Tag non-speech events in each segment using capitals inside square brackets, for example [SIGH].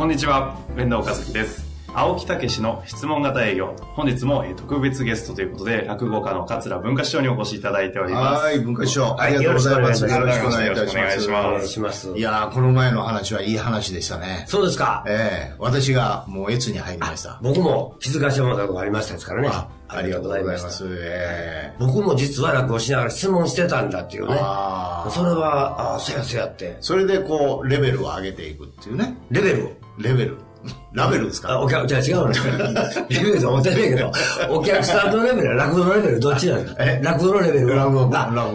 こんにちは、弁田岡崎です。青木武の質問型営業。本日もえー特別ゲストということで、落語家の桂文化師匠にお越しいただいております。はい、文化師匠、ありがとうございます。よろしくお願いいたします。お願いしますお願いします。いやー、この前の話はいい話でしたね。そうですか。ええ私がもう越に入りました。僕も気づかせてもらったことがありましたですからね。あありがとうございます。ええ僕も実は落語しながら質問してたんだっていうね。それは、ああ、そやそやって。それでこう、レベルを上げていくっていうね。レベルを。レベル。[LAUGHS] ラベルですあ、かお客、じゃあ違うの [LAUGHS] レベルと思ってないけど、お客さんのレベルは落語のレベルどっちなんですかえ？落語のレベルは？落語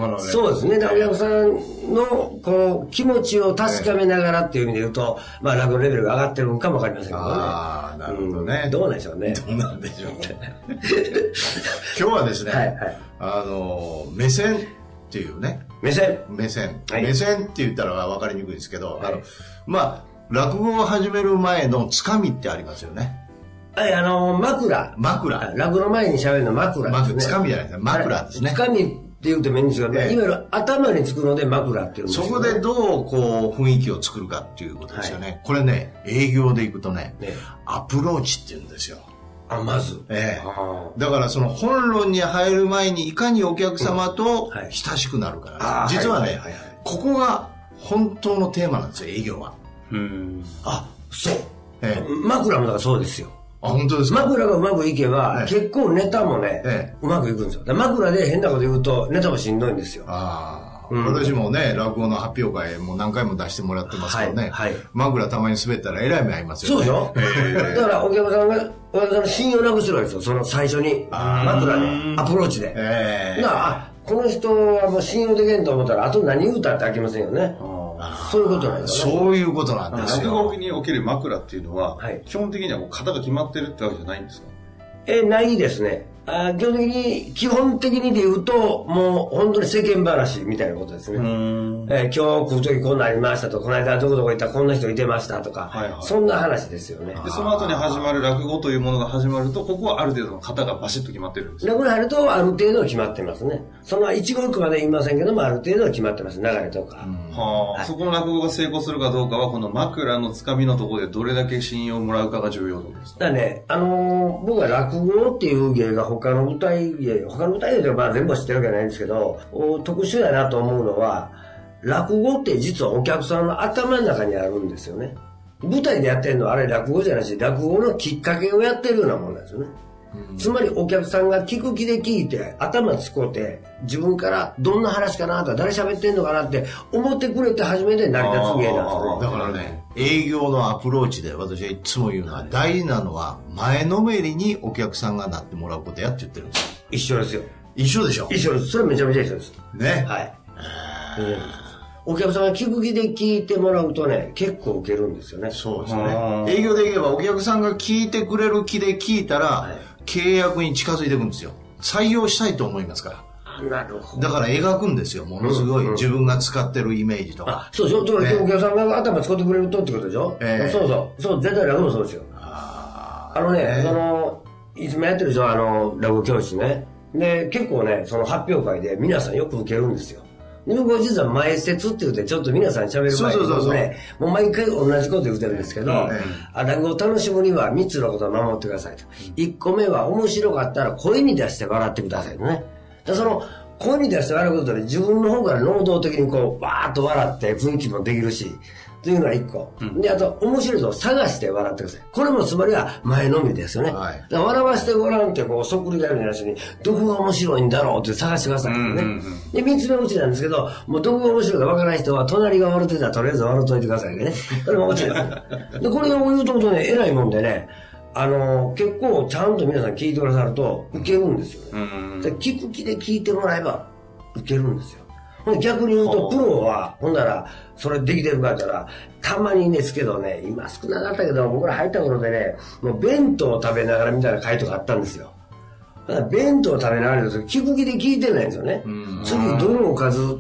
のレベルそうですね。だからお客さんの、こう、気持ちを確かめながらっていう意味で言うと、まあ落語のレベルが上がってるのかもわかりませんけどね。ああ、なるほどね。うんどうなんでしょうね。どうなんでしょうね。[LAUGHS] 今日はですね、はいはいあの、目線っていうね、目線。目線、はい目線って言ったら分かりにくいですけど、はいあのまあ落語を始める前のつかみってありますよね。はい、あの、枕。枕。あ落語の前に喋るの枕ですね。つかみじゃないですね。枕ですね。つかみって言うてもいいんですけど、ええ。いわゆる頭につくので枕っていうんですよ。そこでどうこう雰囲気を作るかっていうことですよね、これね営業でいくとね、ねアプローチって言うんですよ。あ、まず。ええ。あだからその本論に入る前にいかにお客様とはい。親しくなるから、実はね、はいはいはいはい。ここが本当のテーマなんですよ営業は、うん。あ、そう。ええ枕もだからそうですよ。あ本当ですか？枕がうまくいけば、ええ結構ネタもね、ええうまくいくんですよ。だから枕で変なこと言うと、ネタもしんどいんですよ。ああ、うん私もね、落語の発表会も何回も出してもらってますけどね、はいはい枕たまに滑ったらえらい目合いますそうよね。でしょ、だからお客さんが、お客さんの信用なくしてるわけですよ。その最初に。枕で、アプローチで。ええなあ、あこの人はもう信用できんと思ったら、あと何言うたって飽きませんよね。そういうことなんですよね。そういうことなんです落語よ。における枕っていうのは、はい基本的にはもう型が決まってるってわけじゃないんですか？え、ないですね。あ基本的に、基本的にで言うと、もう本当に世間話みたいなことですね。ん。えー今日来る時こんなんありましたと、この間どこどこ行ったらこんな人いてましたとか、はいはいそんな話ですよね。で、その後に始まる落語というものが始まると、ここはある程度の型がバシッと決まってるんですよ。落語に入るとある程度は決まってますね。その一語一句まで言いませんけども、ある程度は決まってます。流れとか。はあ、そこの落語が成功するかどうかは、この枕のつかみのところでどれだけ信用をもらうかが重要ですか？だからね、あのー僕は落語っていう芸が他の舞台芸、他の舞台芸ではまあ全部知ってるわけじゃないんですけど、お特殊だなと思うのは、落語って実はお客さんの頭の中にあるんですよね。舞台でやってるのはあれ落語じゃないし、落語のきっかけをやってるようなもんなんですよね。つまりお客さんが聞く気で聞いて、頭つこうて、自分からどんな話かなとか誰喋ってんのかなって思ってくれて初めて成り立つ芸なんですよね。だからね、営業のアプローチで私はいつも言うのは、大事なのは前のめりにお客さんがなってもらうことやって言ってるんですよ。一緒ですよ。一緒でしょ？一緒です。それめちゃめちゃ一緒です。ね。はい。お客さんが聞く気で聞いてもらうとね、結構受けるんですよね。そうですあね。ー営業でいけばお客さんが聞いてくれる気で聞いたら、はい契約に近づいていくんですよ。採用したいと思いますから。なるほど。だから描くんですよ。ものすごい自分が使ってるイメージとか。そうでしょ？だからねお客さんが頭使ってくれるとってことでしょ、ええそうそう。そう、絶対落語もそうですよ。ああのね、ねその、いつもやってるでしょあの、落語教室ね。で、結構ね、その発表会で皆さんよく受けるんですよ。で僕は実は前説って言って、ちょっと皆さん喋る前にそうそうそうそうね、もう毎回同じこと言ってるんですけど、えあ落語を楽しむには3つのことを守ってくださいと。1個目は面白かったら声に出して笑ってくださいとね。でその、声に出して笑うことで自分の方から能動的にこう、バーッと笑って雰囲気もできるし、というのが一個。で、あと、面白いとこ探して笑ってください。これもつまりは前のみですよね。はい笑わせてごらんって、こう、そっくりがようになしに、どこが面白いんだろうって探してください、ね。うんうんうんで、三つ目落ちなんですけど、もうどこが面白いかわからない人は、隣が笑ってたらとりあえず笑っといてくださいね。これも落ちです。[LAUGHS] で、これを言うとことね、偉いもんでね、あの結構ちゃんと皆さん聞いてくださると、受けるんですよね。うんで聞く気で聞いてもらえば、受けるんですよ。ほんで逆に言うと、プロは、ほんなら、それできてるかって言ったら、たまにですけどね、今少なかったけど、僕ら入った頃でね、もう弁当を食べながらみたいな回とかあったんですよ。だから弁当を食べながらです聞く気で聞いてないんですよね。次どのおかず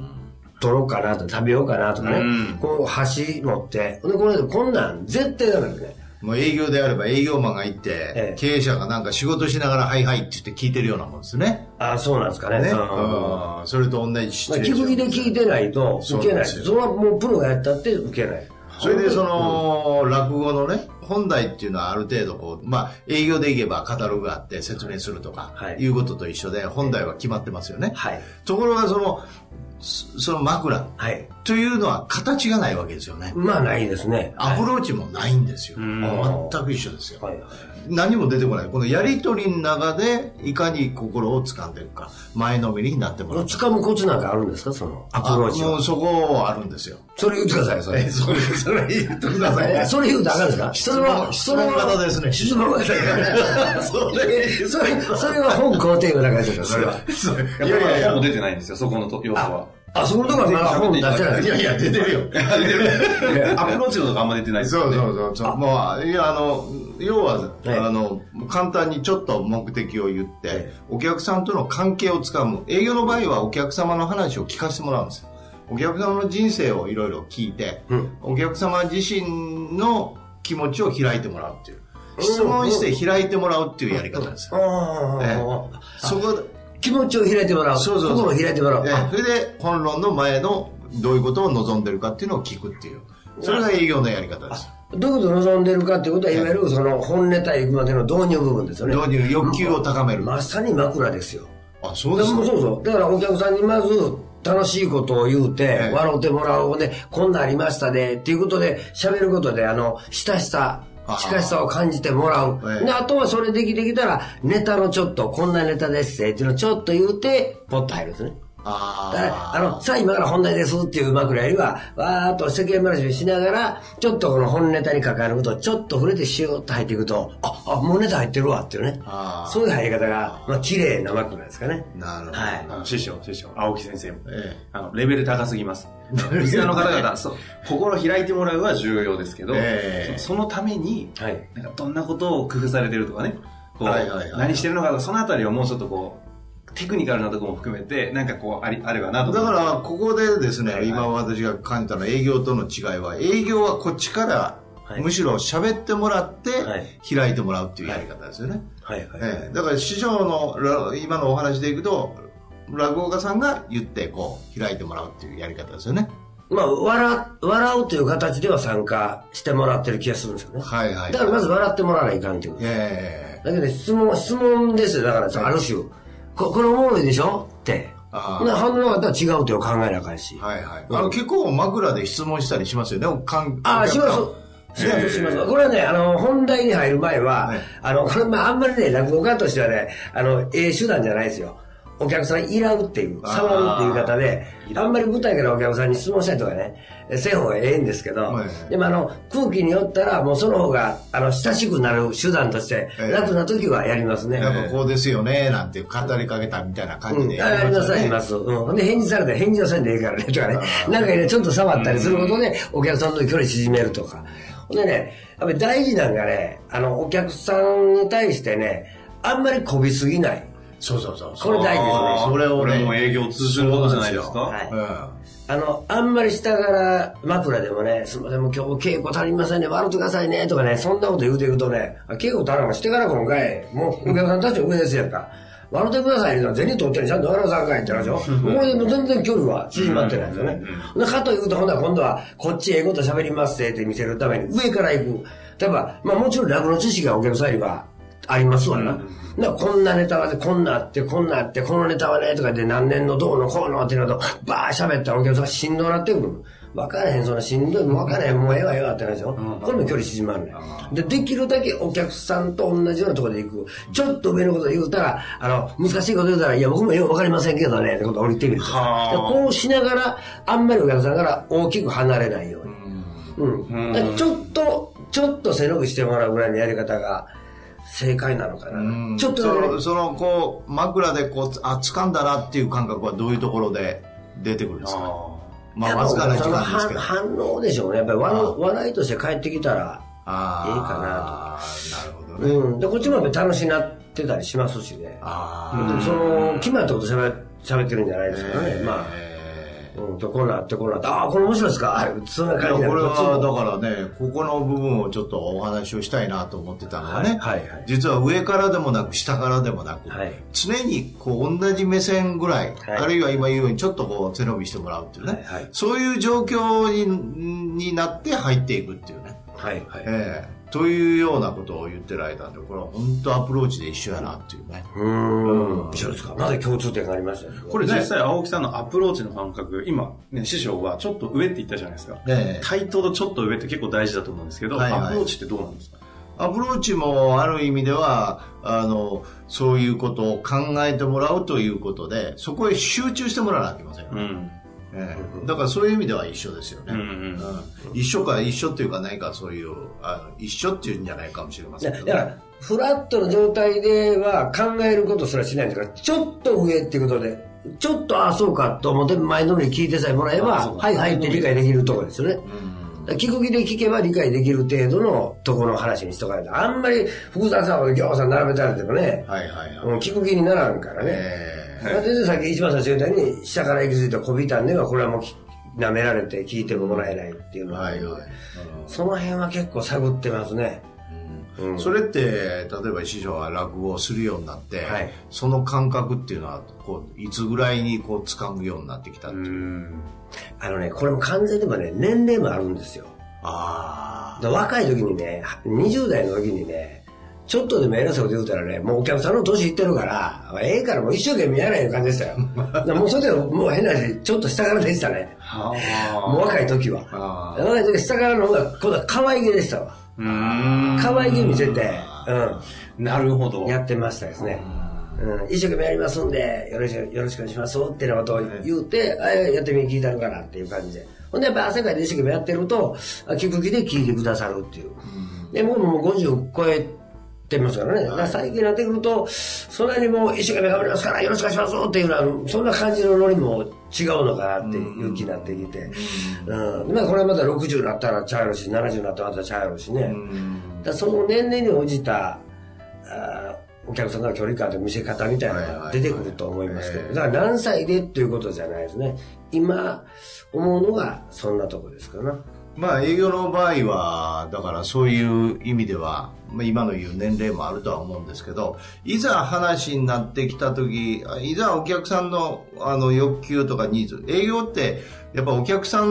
取ろうかなと食べようかなとかねうん。こう箸持って。で、これこんなん絶対ダメですね。もう営業であれば営業マンが行って、ええ経営者がなんか仕事しながら、はいはいって言って聞いてるようなもんですね。ああ、そうなんですかね。ね。うんうんそれと同じシチュエーションまあ聞く気で聞いてないと受けない。それはもうプロがやったって受けない。それでその、落語のね、本題っていうのはある程度こう、まあ、営業でいけばカタログがあって説明するとか、はいい、うことと一緒で、本題は決まってますよね。はい。ところがその、そその枕はい。というのは形がないわけですよね。まあないですね。アプローチもないんですよ。ん全く一緒ですよ。はいはい。何も出てこない。このやりとりの中で、いかに心を掴んでいくか、前のめりになってもらう。掴むコツなんかあるんですか？そのアプローチは。あもうそこあるんですよ。それ言ってください、それ。それ、それ言ってくださいね。それ言うとあかんですか？質問、質問型ですね。質問型 [LAUGHS] それ、それ、それは本肯定の中ですよ、それは。いやいやいや、もう出てないんですよ、そこのと要素は。あ、そこのとこはまだ本出してない。いやいや、出てるよ。アプローチのとかあんま出てない。ですそうよね。そうそうそう。もう、いや、あの、要は、はいあの、簡単にちょっと目的を言って、はいお客さんとの関係をつかむ。営業の場合はお客様の話を聞かせてもらうんですよ。お客様の人生をいろいろ聞いて、うん。お客様自身の気持ちを開いてもらうっていう。質問して開いてもらうっていうやり方ですよ。そこで、気持ちを開いてもらう。そうそう心を開いてもらう。えそれで本論の前のどういうことを望んでるかっていうのを聞くっていう。それが営業のやり方です。どういうことを望んでるかっていうことは、いわゆるその本ネタ行くまでの導入部分ですよね。導入、欲求を高める。まさに枕ですよ。あ、そうでですか。もそうそう。だからお客さんにまず楽しいことを言うて、ええ笑ってもらう。で、こんなんありましたね。っていうことで、喋ることで、あの、親しさ、あ近しさを感じてもらう。ええで、あとはそれできてきたら、ネタのちょっと、こんなネタですっていうのをちょっと言うて、ポッと入るんですね。あだからあの、さあ今から本題ですっていう枕よりは、わーっと世間話をしながら、ちょっとこの本ネタに関わることをちょっと触れてシューッと入っていくと、あ、あ、もうネタ入ってるわっていうねそういう入り方が、まあ綺麗な枕ですかね。なるほど。はい。あの師匠、師匠、青木先生も。えあの、レベル高すぎます。リスナーの方々、そう、心開いてもらうは重要ですけど、ええそそのために、はい。なんかどんなことを工夫されてるとかね、こう、はいはいはい何してるのかとか、そのあたりをもうちょっとこう、テクニカルなところも含めて、なんかこう、あり、あればなとだから、ここでですね、はい今私が感じたのは営業との違いは、営業はこっちから、はいむしろ喋ってもらってはい、開いてもらうっていうやり方ですよね。はいはい。ええだから師匠のら今のお話でいくと、落語家さんが言って、こう、開いてもらうっていうやり方ですよね。まあ、笑、笑うという形では参加してもらってる気がするんですよね。はいはい。だからまず笑ってもらわないかんっていうこと。ええだけど質問、質問ですよ。だから、ある種、ここれおもろいでしょ？って。ほな反応なかったら違うという考えなあかんし。はいはい。あの、結構枕で質問したりしますよね。おかんああ、します。します、します。これはね、あの、本題に入る前は、はいあの、これ、まあ、あんまりね、落語家としてはね、あの、ええ手段じゃないですよ。お客さんいらうっていう、触るっていう方で、あんまり舞台からお客さんに質問したりとかね、せん方がええんですけど、はいでもあの、空気によったら、もうその方が、あの、親しくなる手段として、ええ楽な時はやりますね。やっぱこうですよね、なんて語りかけたみたいな感じうん、であやりなさい、やりまますす。うん。ほんで、返事されたら返事はせんでいいからね、とかね。なんかね、ちょっと触ったりすることで、お客さんと距離縮めるとか。ほんでね、やっぱり大事なのがね、あの、お客さんに対してね、あんまりこびすぎない。そうそうそう。これ大事ですね。それをね。これも営業通ずることじゃないですか。はい。うんあの、あんまり下から枕でもね、すみません、もう今日稽古足りませんね、笑ってくださいね、とかね、そんなこと言うていくとね、あ稽古足らんかしてから今回、もうお客さんたちは上ですやんか。[LAUGHS] 笑ってくださいね、銭取ってね、ちゃんと笑わさんかいって話でしょ。これでも全然距離は縮まってないですよね。でかというと、ほんなら今度は、こっちええこと喋りますってって見せるために、上から行く。例えば、まあもちろん落語の知識がお客さんにはありますわな。なこんなネタはね、こんなあって、こんなあって、このネタはね、とかで何年のどうのこうのっていうのと、バー喋ったらお客さんがしんどなってくる。分からへん、そんなしんどい、もう分からへん、もうええわええわってなるでしょ。これも距離縮まるね。で、できるだけお客さんと同じようなところで行く。ちょっと上のこと言うたら、あの、難しいこと言うたら、いや、僕もよく分かりませんけどね、ってことを降りてみるこうしながら、あんまりお客さんから大きく離れないように。うん。だからちょっと、ちょっと背伸びしてもらうぐらいのやり方が正解なのかな。ちょっとその、こう、枕でこう、あ、掴んだなっていう感覚はどういうところで出てくるんですか？あまあ、わずかな時間ですけど。反反応でしょうね。やっぱり笑いとして帰ってきたら、あいいかななるほどね。うん。で、こっちもやっぱり楽しになってたりしますしね。あでもその、決まったこと喋喋ってるんじゃないですからね。ーまあ、えうん、今日こうなってこうなって、ああ、これ面白いですか？あそんな感じで。これはだからね、ここの部分をちょっとお話をしたいなと思ってたのはね、はいはいはい。実は上からでもなく下からでもなく、はい。常にこう同じ目線ぐらい、はい。あるいは今言うようにちょっとこう背伸びしてもらうっていうね、はいはい。そういう状況にになって入っていくっていうね、はいはい。ええというようなことを言ってる間で、これは本当アプローチで一緒やなっていうね。うーん。一緒ですか？なぜ共通点がありましたあ。これ実際青木さんのアプローチの感覚、今、ね、師匠はちょっと上って言ったじゃないですか。ええ対等とちょっと上って結構大事だと思うんですけど、はいはいアプローチってどうなんですか？アプローチもある意味では、あの、そういうことを考えてもらうということで、そこへ集中してもらわなきゃいけませんよね。うん。ええだからそういう意味では一緒ですよね。うんうんうん一緒か一緒っていうか何かそういう、あの一緒っていうんじゃないかもしれませんけど、だから、フラットの状態では考えることすらしないんですから、ちょっと上っていうことで、ちょっとああそうかと思って前のめり聞いてさえもらえば、はいはいって理解できるところですよね。聞く気で聞けば理解できる程度のところの話にしとかないと、あんまり複雑なことぎょうさん並べたられてもね、はいはいはい。うん聞く気にならんからね。えまあ全然さっき一番最初に言ったように、下から行き着いた小びたんでは、これはもうき舐められて聞いてももらえないっていうえのは、はいはい。その辺は結構探ってますね。うんそれって、例えば師匠は落語をするようになって、はいその感覚っていうのは、こう、いつぐらいにこう、掴むようになってきたっていう。うん。あのね、これも完全にもね、年齢もあるんですよ。あで若い時にね、20代の時にね、ちょっとでも偉そうこと言うたらね、もうお客さんの年いってるから、ええからもう一生懸命やらへん感じでしたよ。[LAUGHS] もうそれでもう変な話、ちょっと下からでしたね。はもう若い時は。あ若い時下からの方が、今度は可愛げでしたわ。可愛げ見せて、なるほど。うん、やってましたですね。うん、一生懸命やりますんで、よろしく、よろしくお願いしますってなことを言うて、あやってみ聞いたのかなっていう感じで。ほんでやっぱ汗かいて一生懸命やってると、あ聞く気で聞いてくださるっていう。で、僕ももう50超えてますからね。ら最近になってくると、そんなにもう一生懸命頑張りますから、よろしくお願いしますっていうのは、そんな感じのノリも違うのかなっていう気になってきて。うん。まあこれはまた60になったらちゃうやろし、70になったらまたちゃうやろしね。だからその年齢に応じた、あーお客さんの距離感と見せ方みたいなのが出てくると思いますけど、だから何歳でっていうことじゃないですね。今思うのがそんなとこですかな。まあ営業の場合は、だからそういう意味では、まあ、今の言う年齢もあるとは思うんですけど、いざ話になってきた時、いざお客さんのあの欲求とかニーズ、営業ってやっぱお客様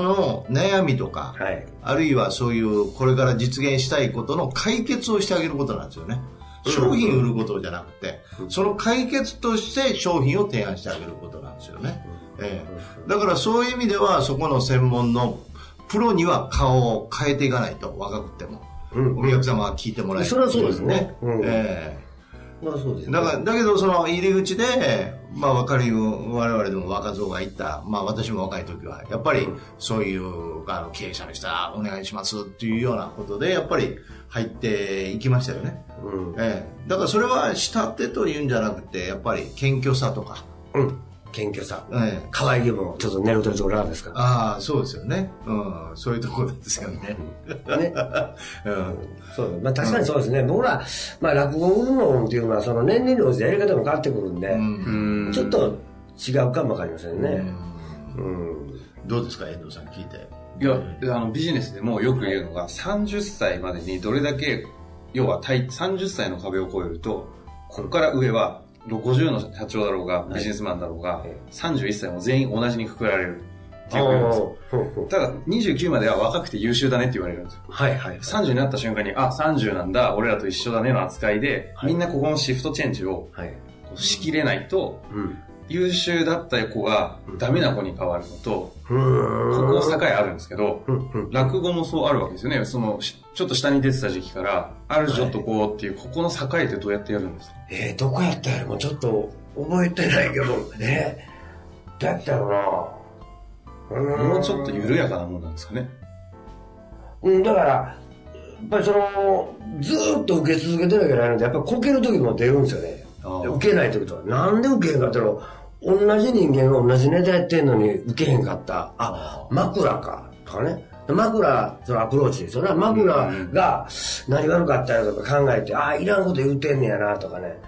の悩みとか、はい。あるいはそういうこれから実現したいことの解決をしてあげることなんですよね。商品売ることじゃなくて、その解決として商品を提案してあげることなんですよね。ええ、だからそういう意味ではそこの専門のプロには顔を変えていかないと若くても、うんお客様は聞いてもらえるそれはそうですねうんええまあそうですね。だからだけどその入り口で、まあ分かるよ我々でも若造が言った、まあ私も若い時は、やっぱりそういうあの経営者の人はお願いしますっていうようなことで、やっぱり入っていきましたよね。うん。ええ、だからそれは下手というんじゃなくて、やっぱり謙虚さとか、うん。謙虚さ。ええ、可愛げもちょっと寝るとるところですか？ああ、そうですよね。うん、そういうところですよね。ね。[LAUGHS] うんそうまあ確かにそうですね。僕ら、まあ落語部門っていうのはその年齢に応じてやり方も変わってくるんで、うん。ちょっと違うかもわかりませんね。うん。どうですか、遠藤さん聞いて。いや、あの、ビジネスでもよく言うのが、30歳までにどれだけ、要は対30歳の壁を越えると、ここから上は、50の社長だろうが、ビジネスマンだろうが、31歳も全員同じにくくられる。ただ、29までは若くて優秀だねって言われるんですよ。はいはい。30になった瞬間に、あ、30なんだ、俺らと一緒だねの扱いで、はいみんなここのシフトチェンジをはい。しきれないと、うん。優秀だった子がダメな子に変わるのと。ここ境あるんですけど。落語もそうあるわけですよね。その、しちょっと下に出てた時期から、あるちょっとこうっていう、ここの境ってどうやってやるんですか？えー、どこやったやろちょっと覚えてないけど、えー、どうやったやろなうもうちょっと緩やかなもんなんですかね。うん、だから、やっぱりその、ずーっと受け続けてなきゃいけないので、やっぱりこける時も出るんですよね。受けないってことは、なんで受けへんかったの同じ人間が同じネタやってんのに受けへんかった。あ、枕か、とかね。枕、そのアプローチですよね。枕が何悪かったやろとか考えて、あ、いらんこと言ってんねやな、とかね。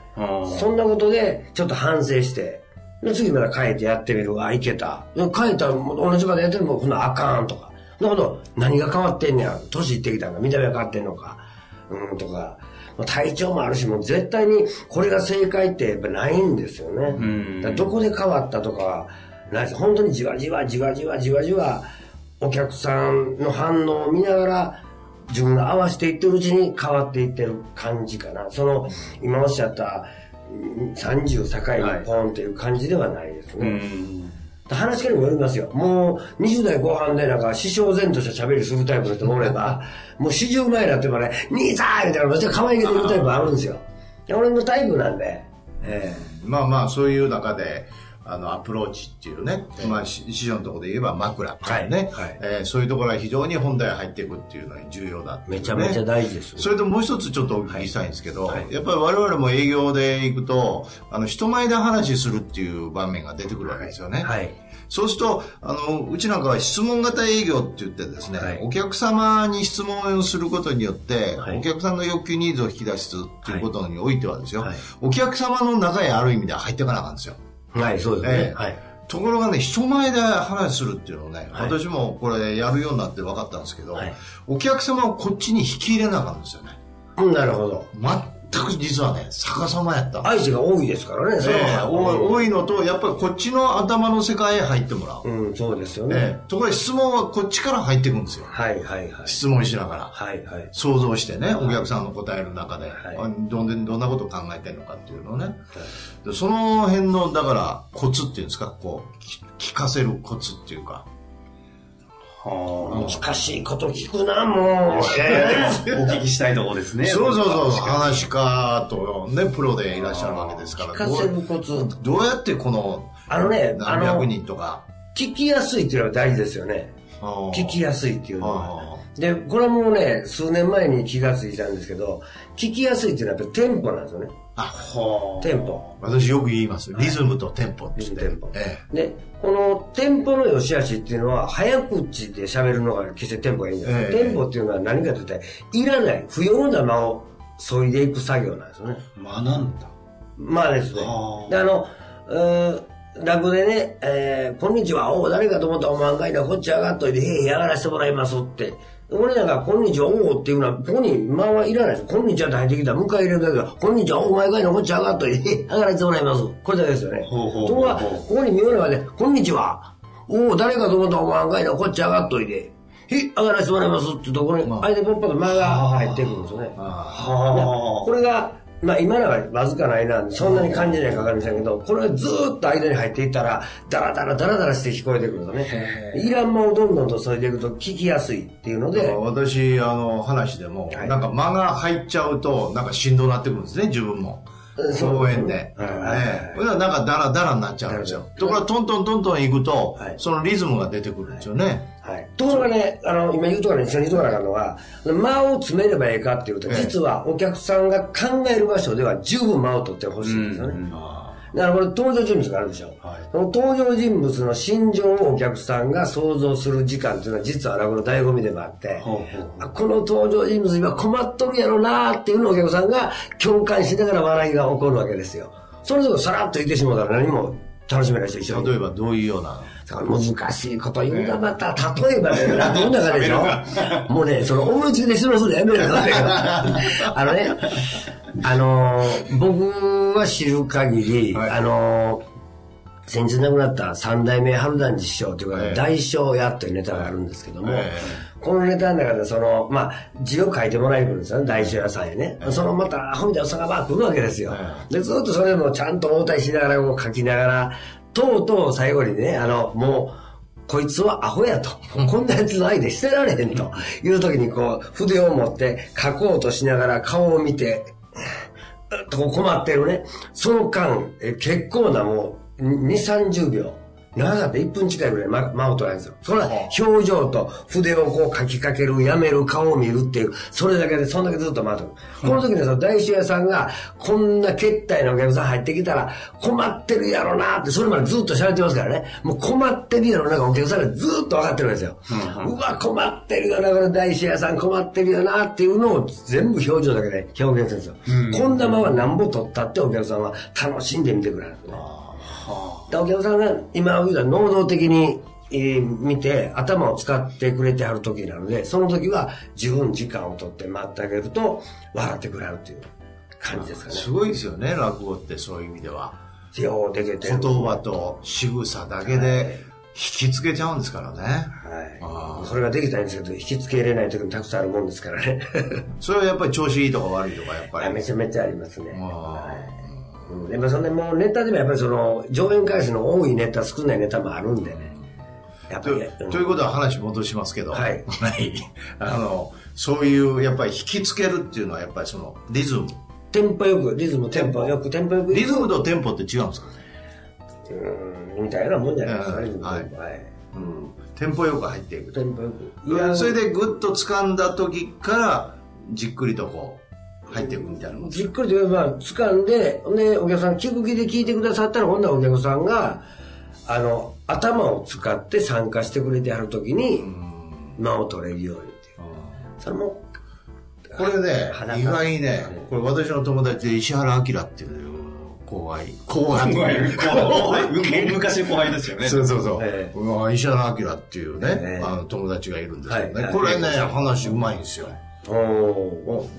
そんなことで、ちょっと反省して、で次また変えてやってみる。あ、いけた。で変えたら同じ場でやってるのも、こんなんあかんとか。なこと、何が変わってんねや。年いってきたんか、見た目が変わってんのか。うん、とか。まあ体調もあるし、もう絶対にこれが正解ってやっぱないんですよね。どこで変わったとかはないです。本当にじわじわじわじわじわじわ、お客さんの反応を見ながら、自分が合わせていってるうちに変わっていってる感じかな。その、今おっしゃった、うん30境にポンっていう感じではないですね。うん。話し方もよりますよ。もう20代後半でなんか師匠前として喋りするタイプの人もおれば、もう40前だってもね、兄さんみたいなめっちゃ可愛げてるタイプあるんですよ。俺のタイプなんで、えまあまあ、そういう中で、あの、アプローチっていうね、まあ、し師匠のところで言えば枕っていうね、はい。はい。えーそういうところが非常に本題入っていくっていうのが重要だね。めちゃめちゃ大事です。それともう一つちょっとお聞きしたいんですけど、はい。はいやっぱり我々も営業で行くと、あの、人前で話するっていう場面が出てくるわけですよね。はい。そうすると、あの、うちなんかは質問型営業って言ってですね、はい。お客様に質問をすることによって、はい。お客さんの欲求ニーズを引き出すっていうことにおいてはですよ、はい。お客様の中へある意味では入っていかなあかんですよ。はい、そうですええ。ねはい。ところがね、人前で話するっていうのをね、はい私もこれやるようになって分かったんですけど、はいお客様をこっちに引き入れなあかんですよね。うんなるほど。全く実はね、逆さまやった。愛知が多いですからね、それええは。多い多いのと、やっぱりこっちの頭の世界へ入ってもらう。うん、そうですよえね。えところが質問はこっちから入っていくんですよ。はい、はい、はい。質問しながら。はい、はい。想像してね、お客さんの答える中で、はいあどんでどんなことを考えてるのかっていうのをね。でその辺の、だから、コツっていうんですか、こう、き聞かせるコツっていうか。は難しいこと聞くな、もう。お聞きしたいところですね。そうそうそう、話し家とね、プロでいらっしゃるわけですから、聞かせるコツ。どうやってこの、あのね、あ何百の、人とか、聞きやすいっていうのは大事ですよね。聞きやすいっていうのは。で、これはもうね、数年前に気がついたんですけど、聞きやすいっていうのはやっぱりテンポなんですよね。あ、はテンポ。私よく言います。リズムとテンポって言って。リズムテンポえで、このテンポの良し悪しっていうのは、早口で喋るのが決してテンポがいいんですよ、ええテンポっていうのは何かというと、いらない、不要な間を削いでいく作業なんですよね。あ。学んだ。まあですねは。あで、あの、楽でね、えーこんにちは、おう誰かと思ったらお前がいな、こっち上がっといて、へい、上がらせてもらいますって。俺なんか、こんにちは、おうっていうのは、ここに間はいらないです。こんにちはって入ってきたら、迎え入れるだけだ。こんにちは、お前がいな、こっち上がっといて、上がらせてもらいます。これだけですよね。ほうほうほうところが、ここに妙なまで、こんにちは、おう誰かと思ったらお前がいな、こっち上がっといて、へい、上がらせてもらいますってところに、相手ポッパと間が入ってくるんですよね。はこれが、まあ今のはわずかないなそんなに感じないかわかりませんけど、これがずーっと間に入っていったら、ダラダラダラダラして聞こえてくるとね。いらん間をどんどんと添えていくと聞きやすいっていうので、私、あの、話でも、はいなんか間が入っちゃうと、なんかしんどなってくるんですね、自分も。そう公園で。それでなんかダラダラになっちゃうんですよ。ところがトントントントン行くとはい、そのリズムが出てくるんですよね。はい。ところがね、あの、今言うところに一緒に言うところなあかんのは、間を詰めればいいかっていうと、ええ実はお客さんが考える場所では十分間を取ってほしいんですよね。だからこれ登場人物があるでしょ。はいその登場人物の心情をお客さんが想像する時間っていうのは実は落語の醍醐味でもあって、この登場人物今困っとるやろなっていうのをお客さんが共感しながら笑いが起こるわけですよ。それぞれさらっと言ってしまうから何も楽しめない人一緒に。例えばどういうような？難しいこと言うんだ、また。例えばね、落語の中でしょ？[LAUGHS] もうね、その思いつきで質問するのやめろよ。[LAUGHS] あのね、あのー僕は知る限り、はいあのー先日亡くなった三代目春団治師匠というか、ええ大将屋というネタがあるんですけども、えこのネタの中でその、まあ、字を書いてもらえるんですよね、大将屋さんへね。そのまた、アホみたいなおさがば来るわけですよ。で、ずっとそれもちゃんと応対しながら、こう書きながら、とうとう最後にね、あの、もう、こいつはアホやと。こんなやつの相手してられへんと。いう時にこう、筆を持って書こうとしながら顔を見て、と困ってるね。その間、え結構なもう、2、30秒。長かった1分近いぐらい間間を取られるんですよ。それは表情と筆をこう書きかける、やめる、顔を見るっていう、それだけで、そんだけずっと待ってる。この時にその大師屋さんが、こんな決体のお客さん入ってきたら、困ってるやろなって、それまでずっと喋ってますからね。もう困ってるやろながお客さんがずっと分かってるわけですよ。うわ、困ってるよな、これ大師屋さん困ってるよなっていうのを全部表情だけで表現するんですよ。こんなままなんぼ取ったってお客さんは楽しんで見てくれるんですね。でお客さんが今言うたら能動的に、えー見て頭を使ってくれてはる時なので、その時は自分時間を取って待ってあげると笑ってくれるっていう感じですかね。すごいですよね、落語ってそういう意味では。ようできて言る。葉と仕草だけで引きつけちゃうんですからね。はい。それができたんですけど、引きつけれない時もたくさんあるもんですからね。それはやっぱり調子いいとか悪いとか、やっぱり。めちゃめちゃありますね。あはいうんでもそんでもうネタでもやっぱりその上演回数の多いネタ少ないネタもあるんでね。やっぱとり、ということは話戻しますけど、はいはい [LAUGHS] あの、そういう、やっぱり引きつけるっていうのは、やっぱりその、リズム。テンポよく、リズムテンポよく、テンポよく。リズムとテンポって違うんですかねうん、みたいなもんじゃないですか、うんリズムテンポ。はい。うん。テンポよく入っていくと。テンポよく。いや、それでグッと掴んだ時から、じっくりとこう、入っていくみたいなもんですじっくりと言えば、掴んで、で、お客さん、聞く気で聞いてくださったら、今度はお客さんが、あの、頭を使って参加してくれてはるときに、間を取れるようにっていう。それも、これね鼻、意外にね、これ私の友達で石原明っていう後輩。後輩。[LAUGHS] 昔後輩ですよね。そうそうそう。えまあ石原明っていうね、ええあの友達がいるんですけどね。はいこれね、話うまいんですよ。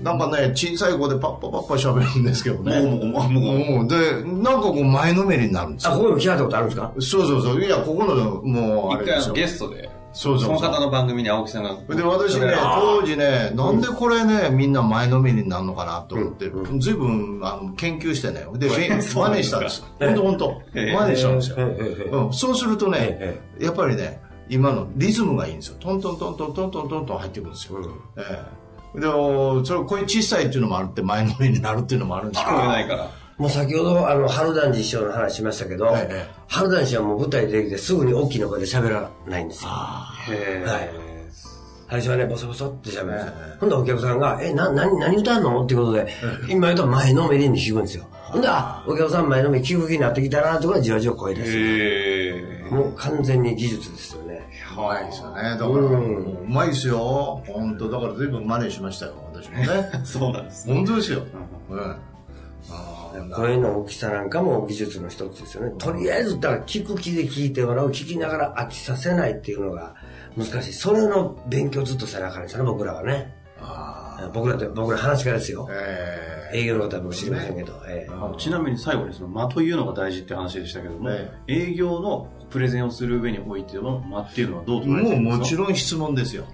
なんかね、小さい子でパッパパッパ喋るんですけどね。もう、もう、もう、で、なんかこう前のめりになるんですよ。あ、ここでも開いたことあるんですか？そうそうそう。いや、ここの、もう、一回ゲストで。そうそうその方の番組に青木さんが。で、私ね、当時ね、なんでこれね、みんな前のめりになるのかなと思って、ずいぶんあの研究してね、で、真似したんですよ。ほんとほんと。真似したんですよ。そうするとね、やっぱりね、今のリズムがいいんですよ。トントントントントントントン入ってくるんですよ。えでも、それ、こういう小さいっていうのもあるって、前のめりになるっていうのもあるんです聞けどこえないから。もう先ほど、あの、春団治師匠の話しましたけど、ええ春団師はもう舞台でできてすぐに大きな声で喋らないんですよ。へはい最初はね、ボソボソって喋るんですよええ。ほんでお客さんが、え、な、何、何歌うの？っていうことで、今言うと前のめりに聞くんですよ。ほんで、あ、お客さん前のめり聞く気になってきたなってことでじわじわ声出す。へもう完全に技術ですよね。うまいですよね。だから、うんもううまいですよ。本当だから随分真似しましたよ、私もね。ー [LAUGHS] そうなんです。本当ですよ。うん。あー声の大きさなんかも技術の一つですよね。とりあえず、だから聞く気で聞いてもらう、聞きながら飽きさせないっていうのが難しい。それの勉強ずっとせなあかんですよね、僕らはね。あ僕らって、僕ら話し家ですよー。え営業の方は僕知りませんけど。ええあちなみに最後にその間というのが大事って話でしたけども、え営業のプレゼンをする上においての間っていうのはどうー捉えてるですか？もうんもちろん質問ですよ。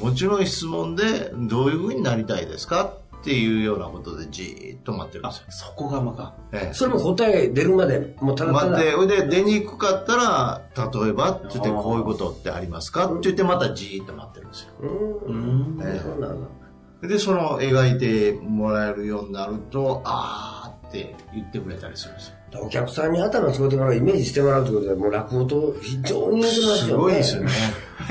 もちろん質問で、どういうふうになりたいですか？っていうようなことでじーっと待ってるんあですよ。そこがまたえそれも答え出るまで、もうただただ。待って、ほいで出にくかったら、例えばって言って、こういうことってありますか？って言って、またじーっと待ってるんですよ。うーん。うんええそうなんだ。で、その描いてもらえるようになると、あーって言ってくれたりするんですよ。お客さんに頭使ってもらう、イメージしてもらうということで、もう落語と非常に似てますよね。すごいですよね。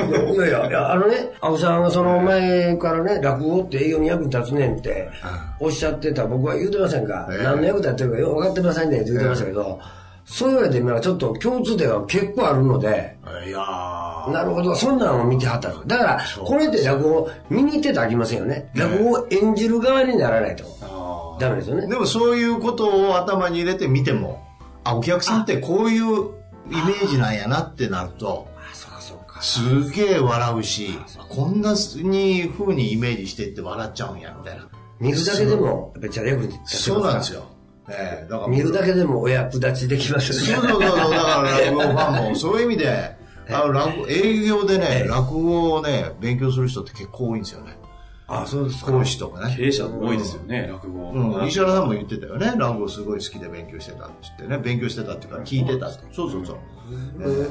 いやいやいや、あのね、青さんがその前からね、落語って営業に役に立つねんっておっしゃってた、僕は言うてませんか、ええ何の役立ってるかよく分かってませんねんって言ってましたけど、そう言われてみればちょっと共通点が結構あるので、いやー。なるほど、そんなのを見てはったんですだから、これって落語を見に行ってたらあきませんよね。落語を演じる側にならないと。あダメですよね。でもそういうことを頭に入れて見ても、あ、お客さんってこういうイメージなんやなってなると、あ、そうかそうか。すげえ笑うし、こんなに風にイメージしてって笑っちゃうんや、みたいな。見るだけでも、やっぱりじゃあ役に立ってそうなんですよ。ええだから見るだけでもお役立ちできますよね。そうそうそうそう、だから落語ファンも、そういう意味で、[LAUGHS] あの落語営業でね、落語をね、勉強する人って結構多いんですよね。あ、そうですか。講師とかね。経営者多いですよね、落語。うん、石原さんも言ってたよね。落語すごい好きで勉強してたって言ってね。勉強してたっていうか聞いてたって。そうそうそう。え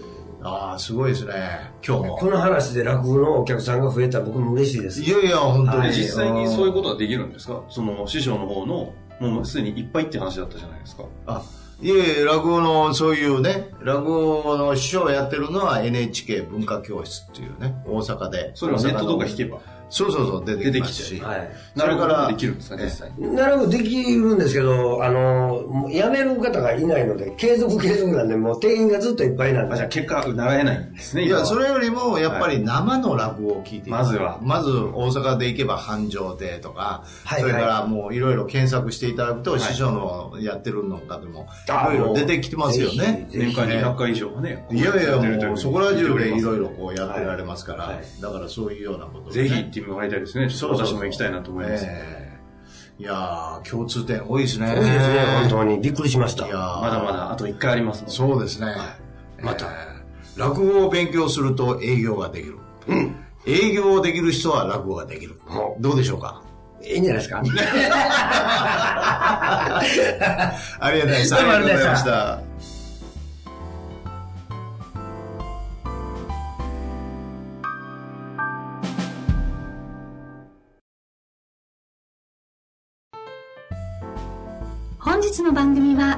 えああ、すごいですね。今日も。この話で落語のお客さんが増えたら僕も嬉しいです。いやいや、本当に。実際にそういうことはできるんですか？その師匠の方の、もうすでにいっぱいって話だったじゃないですか。あ、いえいえ、落語のそういうね、落語の師匠をやってるのは NHK 文化教室っていうね、大阪で。それはネットとか弾けば。そうそうそう、出てきますし。出てきてはい。それからできるんですか、実際に？なるほど、できるんですけど、あの、もう辞める方がいないので、継続継続なんで、もう定員がずっといっぱいなんあ、じゃあで。結果、習えないんですね、いや、それよりも、やっぱり生の落語を聞いてまずは。まず、大阪で行けば繁盛亭とか、はいそれからもういろいろ検索していただくと、い。師匠のやってるのかでも、あいろいろ出てきてますよね。年間200回以上はね。いやいや、もうそこら中でいろいろぜこうやってられますから、はい。だからそういうようなことをね。ひ行ってもらいたいですね。ちょっと私も行きたいなと思います。ええいやー、共通点多いですね。多いですね、本当に。びっくりしました。いやーまだまだあと1回ありますそうですね。またえー落語を勉強すると営業ができる。営業できる人は落語ができる。ほどうでしょうか？いいんじゃないですか？[LAUGHS] ありがとうございました。